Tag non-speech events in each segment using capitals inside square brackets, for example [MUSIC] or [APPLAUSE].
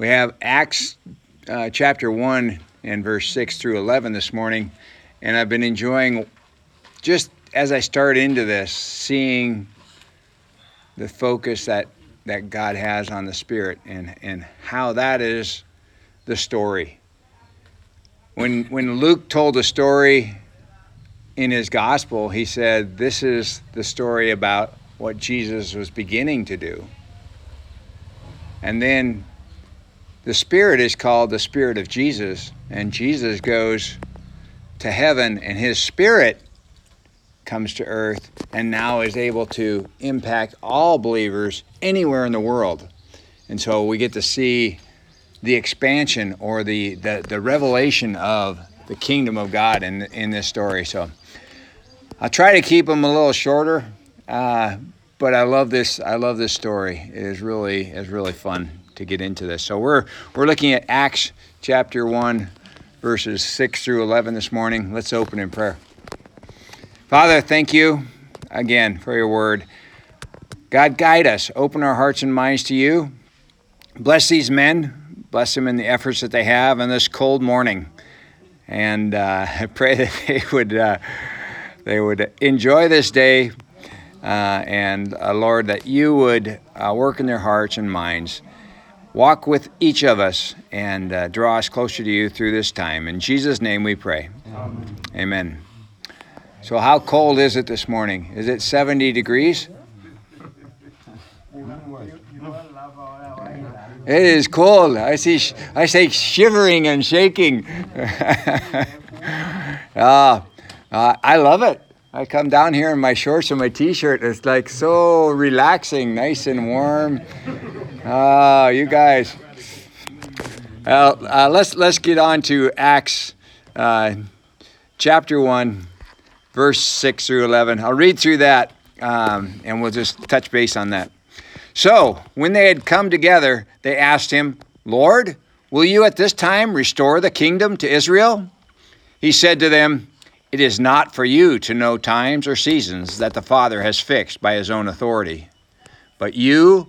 We have Acts uh, chapter 1 and verse 6 through 11 this morning. And I've been enjoying, just as I start into this, seeing the focus that, that God has on the Spirit and, and how that is the story. When, when Luke told the story in his gospel, he said, This is the story about what Jesus was beginning to do. And then the Spirit is called the Spirit of Jesus, and Jesus goes to heaven, and His Spirit comes to earth and now is able to impact all believers anywhere in the world. And so we get to see the expansion or the, the, the revelation of the kingdom of God in, in this story. So I'll try to keep them a little shorter, uh, but I love this. I love this story. It is really is really fun to get into this. So we're we're looking at Acts chapter one, verses six through eleven this morning. Let's open in prayer. Father, thank you again for your word. God, guide us. Open our hearts and minds to you. Bless these men. Bless them in the efforts that they have on this cold morning. And uh, [LAUGHS] I pray that they would uh, they would enjoy this day. Uh, and uh, Lord, that you would uh, work in their hearts and minds walk with each of us and uh, draw us closer to you through this time. In Jesus' name we pray. Amen. Amen. So, how cold is it this morning? Is it 70 degrees? It is cold. I see. I say shivering and shaking. uh, [LAUGHS] uh, I love it. I come down here in my shorts and my t-shirt. It's like so relaxing, nice and warm. Oh, you guys. Well, uh, let's let's get on to Acts, uh, chapter one, verse six through eleven. I'll read through that, um, and we'll just touch base on that. So, when they had come together, they asked him, "Lord, will you at this time restore the kingdom to Israel?" He said to them. It is not for you to know times or seasons that the Father has fixed by his own authority, but you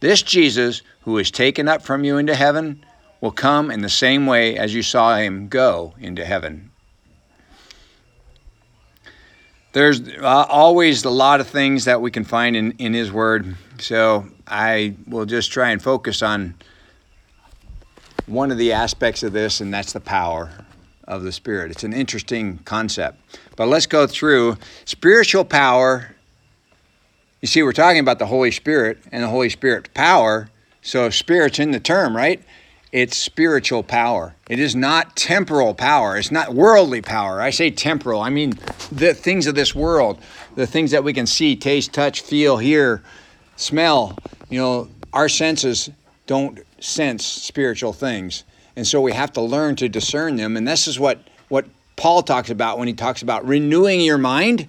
This Jesus, who is taken up from you into heaven, will come in the same way as you saw him go into heaven. There's uh, always a lot of things that we can find in, in his word, so I will just try and focus on one of the aspects of this, and that's the power of the Spirit. It's an interesting concept. But let's go through spiritual power. You see, we're talking about the Holy Spirit and the Holy Spirit power. So, Spirit's in the term, right? It's spiritual power. It is not temporal power. It's not worldly power. I say temporal, I mean the things of this world, the things that we can see, taste, touch, feel, hear, smell. You know, our senses don't sense spiritual things. And so we have to learn to discern them. And this is what, what Paul talks about when he talks about renewing your mind.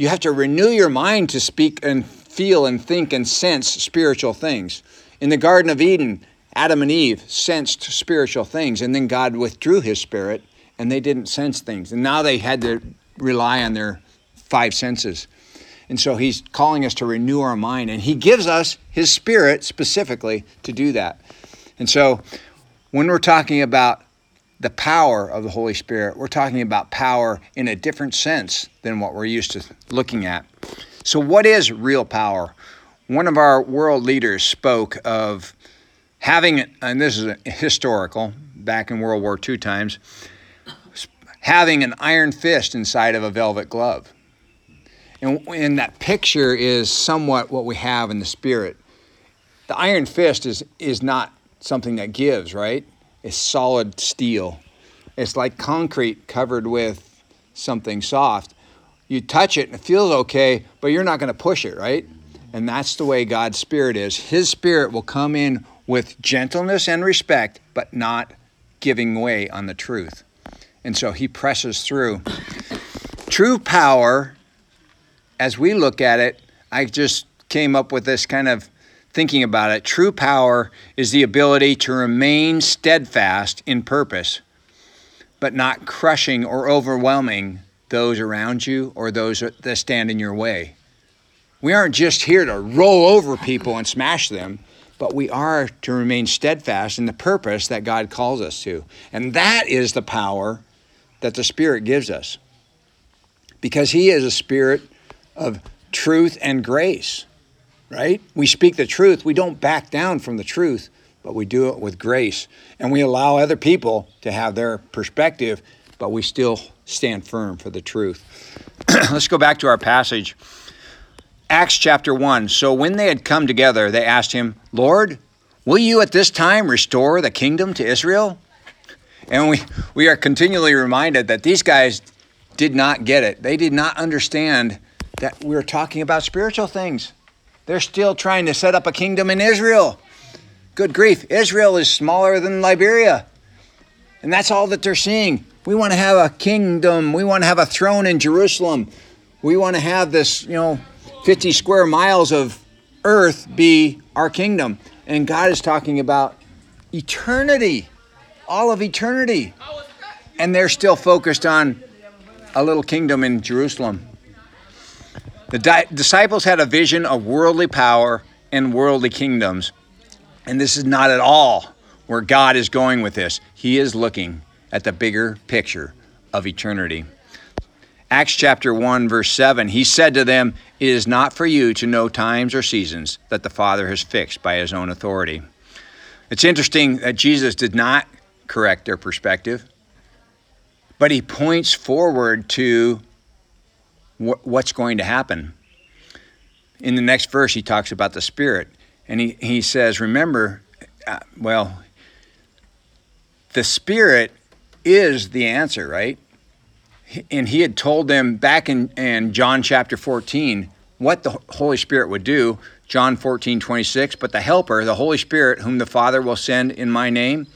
You have to renew your mind to speak and feel and think and sense spiritual things. In the Garden of Eden, Adam and Eve sensed spiritual things, and then God withdrew his spirit, and they didn't sense things. And now they had to rely on their five senses. And so he's calling us to renew our mind, and he gives us his spirit specifically to do that. And so when we're talking about the power of the Holy Spirit, we're talking about power in a different sense than what we're used to looking at. So, what is real power? One of our world leaders spoke of having, and this is historical, back in World War II times, having an iron fist inside of a velvet glove. And, and that picture is somewhat what we have in the spirit. The iron fist is, is not something that gives, right? It's solid steel. It's like concrete covered with something soft. You touch it and it feels okay, but you're not going to push it, right? And that's the way God's Spirit is. His Spirit will come in with gentleness and respect, but not giving way on the truth. And so he presses through. True power, as we look at it, I just came up with this kind of thinking about it. True power is the ability to remain steadfast in purpose, but not crushing or overwhelming those around you or those that stand in your way. We aren't just here to roll over people and smash them, but we are to remain steadfast in the purpose that God calls us to. And that is the power that the Spirit gives us. Because He is a spirit of truth and grace, right? We speak the truth. We don't back down from the truth, but we do it with grace. And we allow other people to have their perspective, but we still stand firm for the truth. [CLEARS THROAT] Let's go back to our passage. Acts chapter 1. So when they had come together, they asked him, Lord, will you at this time restore the kingdom to Israel? And we, we are continually reminded that these guys did not get it. They did not understand that we are talking about spiritual things. They're still trying to set up a kingdom in Israel. Good grief, Israel is smaller than Liberia. And that's all that they're seeing. We want to have a kingdom. We want to have a throne in Jerusalem. We want to have this, you know, 50 square miles of earth be our kingdom. And God is talking about eternity, all of eternity. And they're still focused on a little kingdom in Jerusalem. The di- disciples had a vision of worldly power and worldly kingdoms. And this is not at all where God is going with this. He is looking at the bigger picture of eternity. Acts chapter 1, verse 7, he said to them, It is not for you to know times or seasons that the Father has fixed by his own authority. It's interesting that Jesus did not correct their perspective, but he points forward to what's going to happen. In the next verse, he talks about the Spirit, and he, he says, Remember, uh, well, the Spirit is the answer, right? And he had told them back in, in John chapter 14 what the Holy Spirit would do. John 14, 26. But the Helper, the Holy Spirit, whom the Father will send in my name,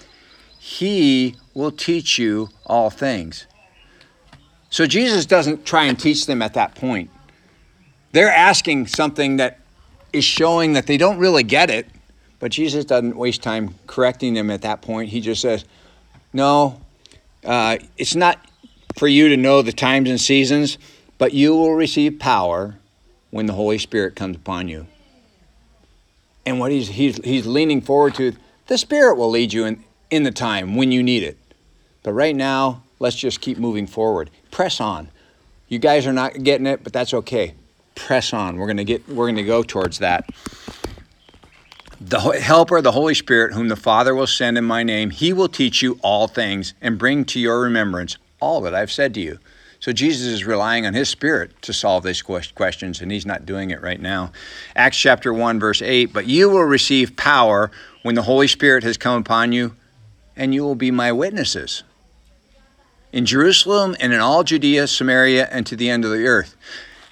he will teach you all things. So Jesus doesn't try and teach them at that point. They're asking something that is showing that they don't really get it, but Jesus doesn't waste time correcting them at that point. He just says, No, uh, it's not for you to know the times and seasons, but you will receive power when the Holy Spirit comes upon you. And what he's, he's, he's leaning forward to, the Spirit will lead you in, in the time when you need it. But right now, let's just keep moving forward. Press on. You guys are not getting it, but that's okay. Press on. We're going to get we're going to go towards that the helper, the Holy Spirit, whom the Father will send in my name, he will teach you all things and bring to your remembrance all that I've said to you. So Jesus is relying on his spirit to solve these questions, and he's not doing it right now. Acts chapter 1, verse 8 But you will receive power when the Holy Spirit has come upon you, and you will be my witnesses in Jerusalem and in all Judea, Samaria, and to the end of the earth.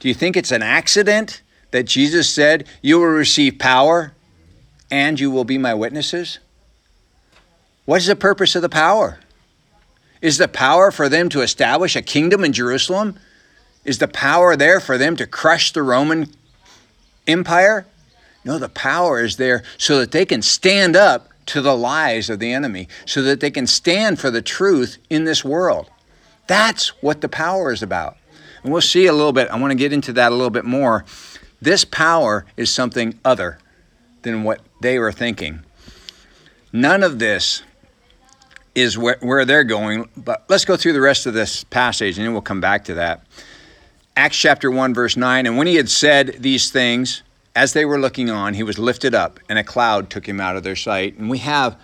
Do you think it's an accident that Jesus said, You will receive power and you will be my witnesses? What is the purpose of the power? Is the power for them to establish a kingdom in Jerusalem? Is the power there for them to crush the Roman Empire? No, the power is there so that they can stand up to the lies of the enemy, so that they can stand for the truth in this world. That's what the power is about. And we'll see a little bit. I want to get into that a little bit more. This power is something other than what they were thinking. None of this is where, where they're going, but let's go through the rest of this passage and then we'll come back to that. Acts chapter 1, verse 9 And when he had said these things, as they were looking on, he was lifted up, and a cloud took him out of their sight. And we have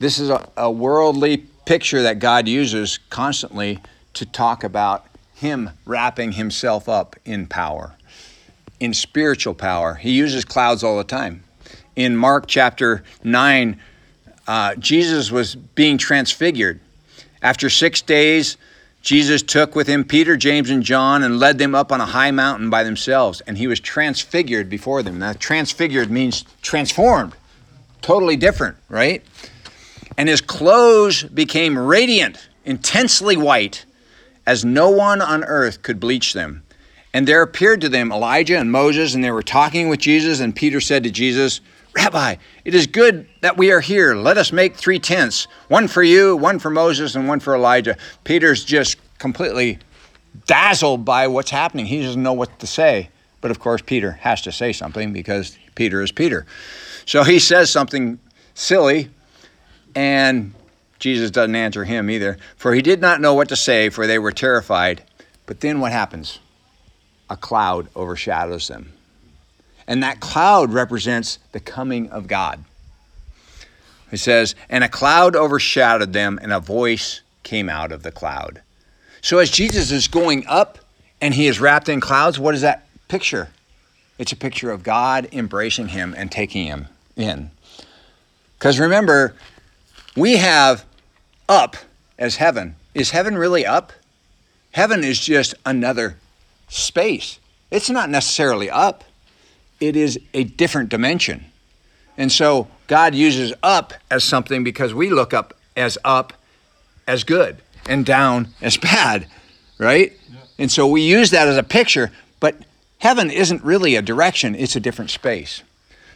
this is a, a worldly picture that God uses constantly to talk about him wrapping himself up in power, in spiritual power. He uses clouds all the time in Mark chapter 9, uh, Jesus was being transfigured. After six days, Jesus took with him Peter, James, and John and led them up on a high mountain by themselves, and he was transfigured before them. Now, transfigured means transformed. totally different, right? And his clothes became radiant, intensely white, as no one on earth could bleach them. And there appeared to them Elijah and Moses, and they were talking with Jesus. And Peter said to Jesus, Rabbi, it is good that we are here. Let us make three tents one for you, one for Moses, and one for Elijah. Peter's just completely dazzled by what's happening. He doesn't know what to say. But of course, Peter has to say something because Peter is Peter. So he says something silly, and Jesus doesn't answer him either. For he did not know what to say, for they were terrified. But then what happens? A cloud overshadows them. And that cloud represents the coming of God. He says, And a cloud overshadowed them, and a voice came out of the cloud. So as Jesus is going up and he is wrapped in clouds, what is that picture? It's a picture of God embracing him and taking him in. Because remember, we have up as heaven. Is heaven really up? Heaven is just another space. It's not necessarily up, it is a different dimension. And so God uses up as something because we look up as up as good and down as bad, right? Yeah. And so we use that as a picture, but heaven isn't really a direction, it's a different space.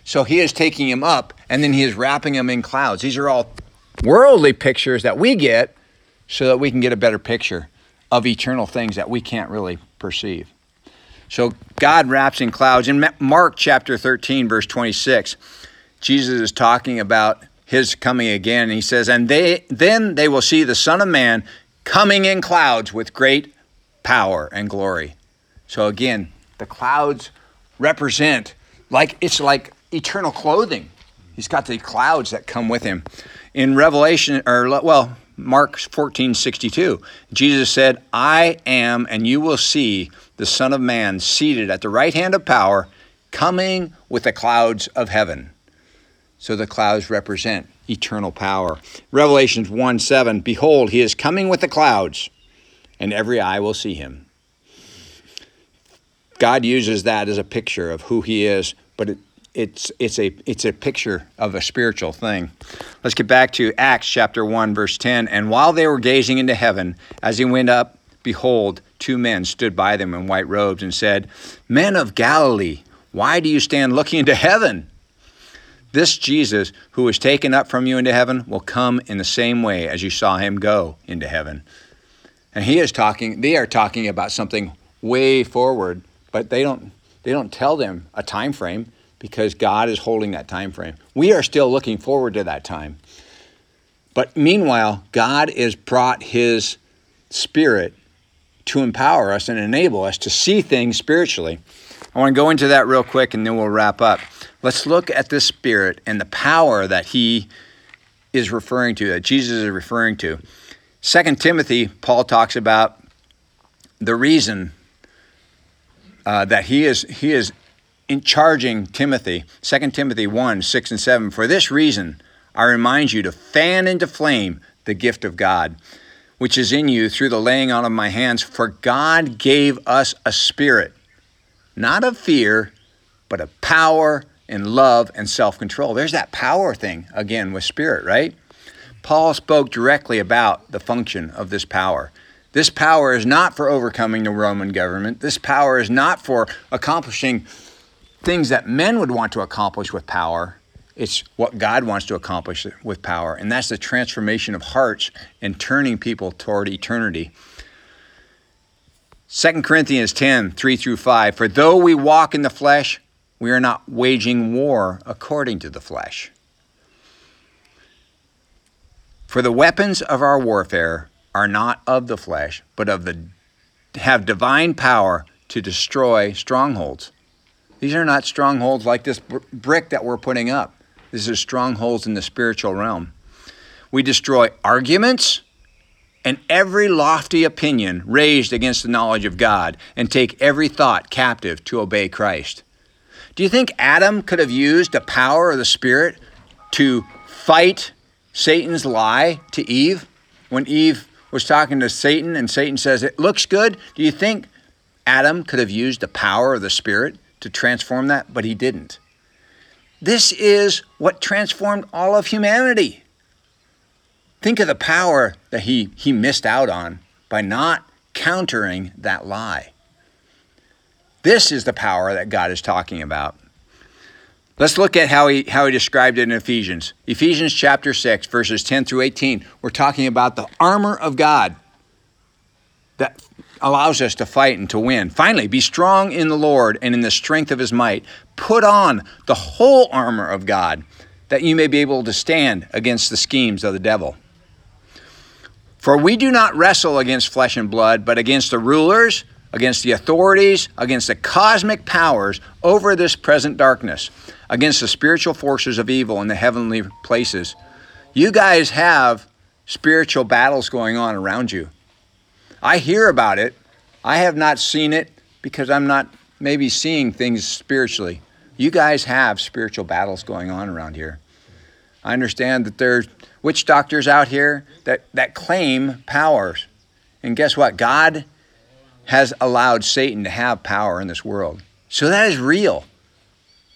So he is taking him up and then he is wrapping him in clouds. These are all worldly pictures that we get so that we can get a better picture of eternal things that we can't really perceive. So God wraps in clouds. In Mark chapter 13, verse 26, Jesus is talking about his coming again. And he says, And they then they will see the Son of Man coming in clouds with great power and glory. So again, the clouds represent like it's like eternal clothing. He's got the clouds that come with him. In Revelation, or well, Mark 14, 62, Jesus said, I am, and you will see the Son of Man seated at the right hand of power, coming with the clouds of heaven. So the clouds represent eternal power. Revelations 1 7, behold, he is coming with the clouds, and every eye will see him. God uses that as a picture of who he is, but it, it's it's a it's a picture of a spiritual thing. Let's get back to Acts chapter 1 verse 10 and while they were gazing into heaven as he went up behold two men stood by them in white robes and said men of Galilee why do you stand looking into heaven this Jesus who was taken up from you into heaven will come in the same way as you saw him go into heaven. And he is talking they are talking about something way forward but they don't they don't tell them a time frame because God is holding that time frame. We are still looking forward to that time. But meanwhile, God has brought his spirit to empower us and enable us to see things spiritually. I want to go into that real quick and then we'll wrap up. Let's look at this spirit and the power that he is referring to, that Jesus is referring to. Second Timothy, Paul talks about the reason uh, that he is he is in charging Timothy, 2 Timothy 1 6 and 7, for this reason I remind you to fan into flame the gift of God, which is in you through the laying on of my hands. For God gave us a spirit, not of fear, but of power and love and self control. There's that power thing again with spirit, right? Paul spoke directly about the function of this power. This power is not for overcoming the Roman government. This power is not for accomplishing things that men would want to accomplish with power. It's what God wants to accomplish with power, and that's the transformation of hearts and turning people toward eternity. 2 Corinthians 10 3 through 5. For though we walk in the flesh, we are not waging war according to the flesh. For the weapons of our warfare are not of the flesh, but of the have divine power to destroy strongholds. These are not strongholds like this brick that we're putting up. These are strongholds in the spiritual realm. We destroy arguments and every lofty opinion raised against the knowledge of God and take every thought captive to obey Christ. Do you think Adam could have used the power of the Spirit to fight Satan's lie to Eve? When Eve was talking to Satan and Satan says, It looks good. Do you think Adam could have used the power of the Spirit to transform that, but he didn't. this is what transformed all of humanity. Think of the power that he, he missed out on by not countering that lie. This is the power that God is talking about. Let's look at how he, how he described it in Ephesians. Ephesians chapter 6, verses 10 through 18. We're talking about the armor of God that allows us to fight and to win. Finally, be strong in the Lord and in the strength of his might. Put on the whole armor of God that you may be able to stand against the schemes of the devil. For we do not wrestle against flesh and blood, but against the rulers, against the authorities, against the cosmic powers over this present darkness, against the spiritual forces of evil in the heavenly places. You guys have spiritual battles going on around you. I hear about it. I have not seen it because I'm not maybe seeing things spiritually. You guys have spiritual battles going on around here. I understand that there's witch doctors out here that, that claim powers. And guess what? God has allowed Satan to have power in this world. So that is real.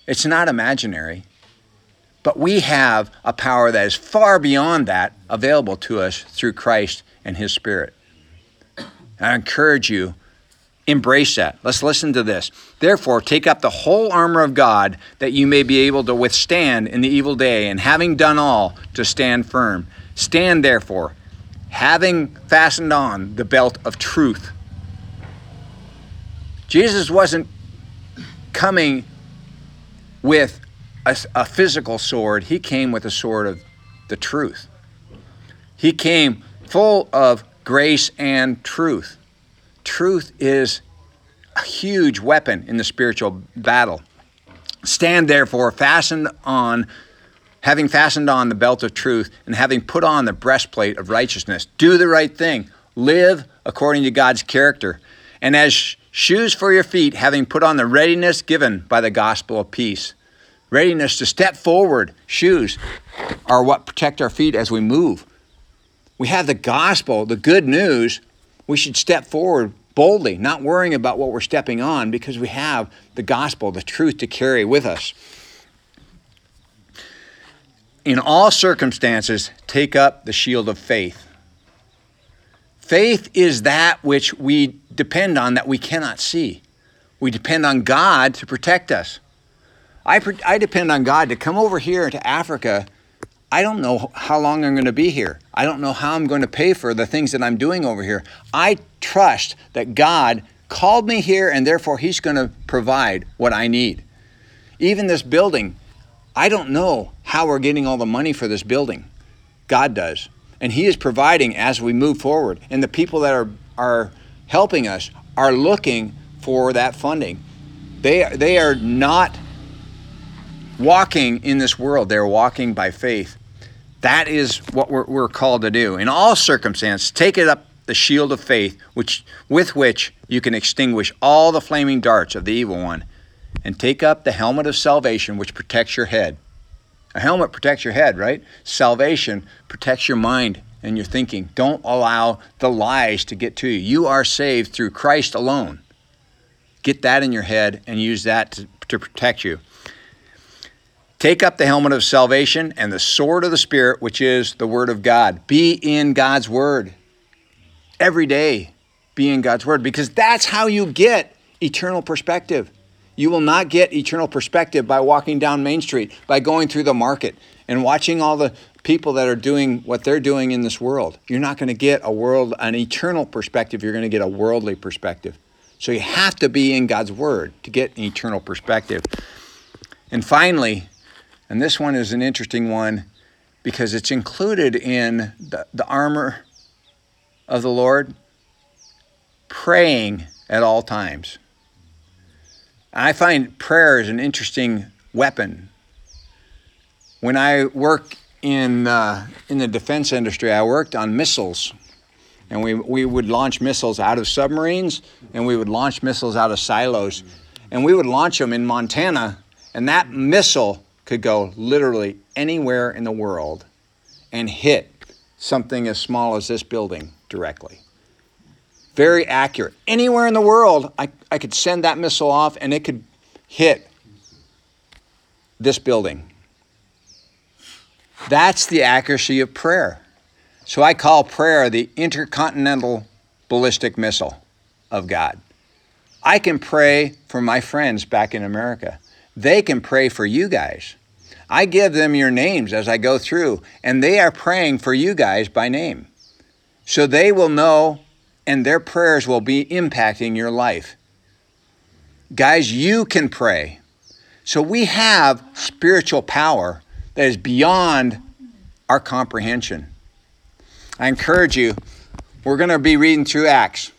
It's not imaginary. But we have a power that is far beyond that available to us through Christ and His Spirit. I encourage you, embrace that. Let's listen to this. Therefore, take up the whole armor of God that you may be able to withstand in the evil day, and having done all, to stand firm. Stand therefore, having fastened on the belt of truth. Jesus wasn't coming with a, a, physical sword, he came with a sword of the truth. He came full of grace and truth. Truth is a huge weapon in the spiritual battle. Stand therefore fastened on having fastened on the belt of truth and having put on the breastplate of righteousness. Do the right thing. Live according to God's character. And as shoes for your feet, having put on the readiness given by the gospel of peace. Readiness to step forward. Shoes are what protect our feet as we move we have the gospel, the good news, we should step forward boldly, not worrying about what we're stepping on because we have the gospel, the truth to carry with us. In all circumstances, take up the shield of faith. Faith is that which we depend on that we cannot see. We depend on God to protect us. I, I depend on God to come over here to Africa I don't know how long I'm going to be here. I don't know how I'm going to pay for the things that I'm doing over here. I trust that God called me here and therefore He's going to provide what I need. Even this building, I don't know how we're getting all the money for this building. God does. And He is providing as we move forward. And the people that are, are helping us are looking for that funding. They, they are not walking in this world, they're walking by faith. That is what we're, we're called to do. In all circumstances, take it up the shield of faith, which with which you can extinguish all the flaming darts of the evil one, and take up the helmet of salvation, which protects your head. A helmet protects your head, right? Salvation protects your mind and your thinking. Don't allow the lies to get to you. You are saved through Christ alone. Get that in your head and use that to, to protect you. Take up the helmet of salvation and the sword of the Spirit, which is the Word of God. Be in God's Word. Every day, be in God's Word because that's how you get eternal perspective. You will not get eternal perspective by walking down Main Street, by going through the market and watching all the people that are doing what they're doing in this world. You're not going to get a world an eternal perspective, you're going to get a worldly perspective. So you have to be in God's word to get an eternal perspective. And finally, and this one is an interesting one because it's included in the, the armor of the Lord, praying at all times. I find prayer is an interesting weapon. When I work in, uh, in the defense industry, I worked on missiles. And we, we would launch missiles out of submarines and we would launch missiles out of silos. And we would launch them in Montana, and that missile could go literally anywhere in the world and hit something as small as this building directly. Very accurate. Anywhere in the world, I, I could send that missile off and it could hit this building. That's the accuracy of prayer. So I call prayer the intercontinental ballistic missile of God. I can pray for my friends back in America. They can pray for you guys. I give them your names as I go through, and they are praying for you guys by name. So they will know, and their prayers will be impacting your life. Guys, you can pray. So we have spiritual power that is beyond our comprehension. I encourage you, we're going to be reading through Acts.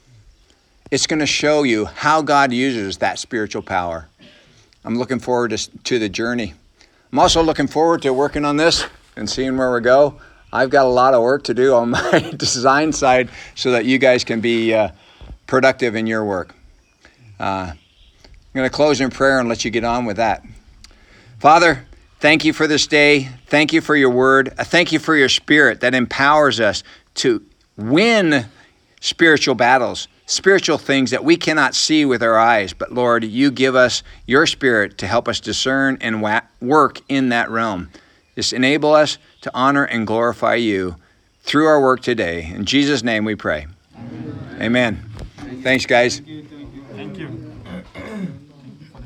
It's going to show you how God uses that spiritual power. I'm looking forward to, to the journey. I'm also looking forward to working on this and seeing where we go. I've got a lot of work to do on [LAUGHS] my design side so that you guys can be uh, productive in your work. Uh, I'm going to close in prayer and let you get on with that. Father, thank you for this day. Thank you for your word. Thank you for your spirit that empowers us to win spiritual battles, spiritual things that we cannot see with our eyes. But Lord, you give us your spirit to help us discern and work in that realm. Just enable us to honor and glorify you through our work today. In Jesus' name we pray. Amen. Amen. Thanks, guys. Thank you. Thank you.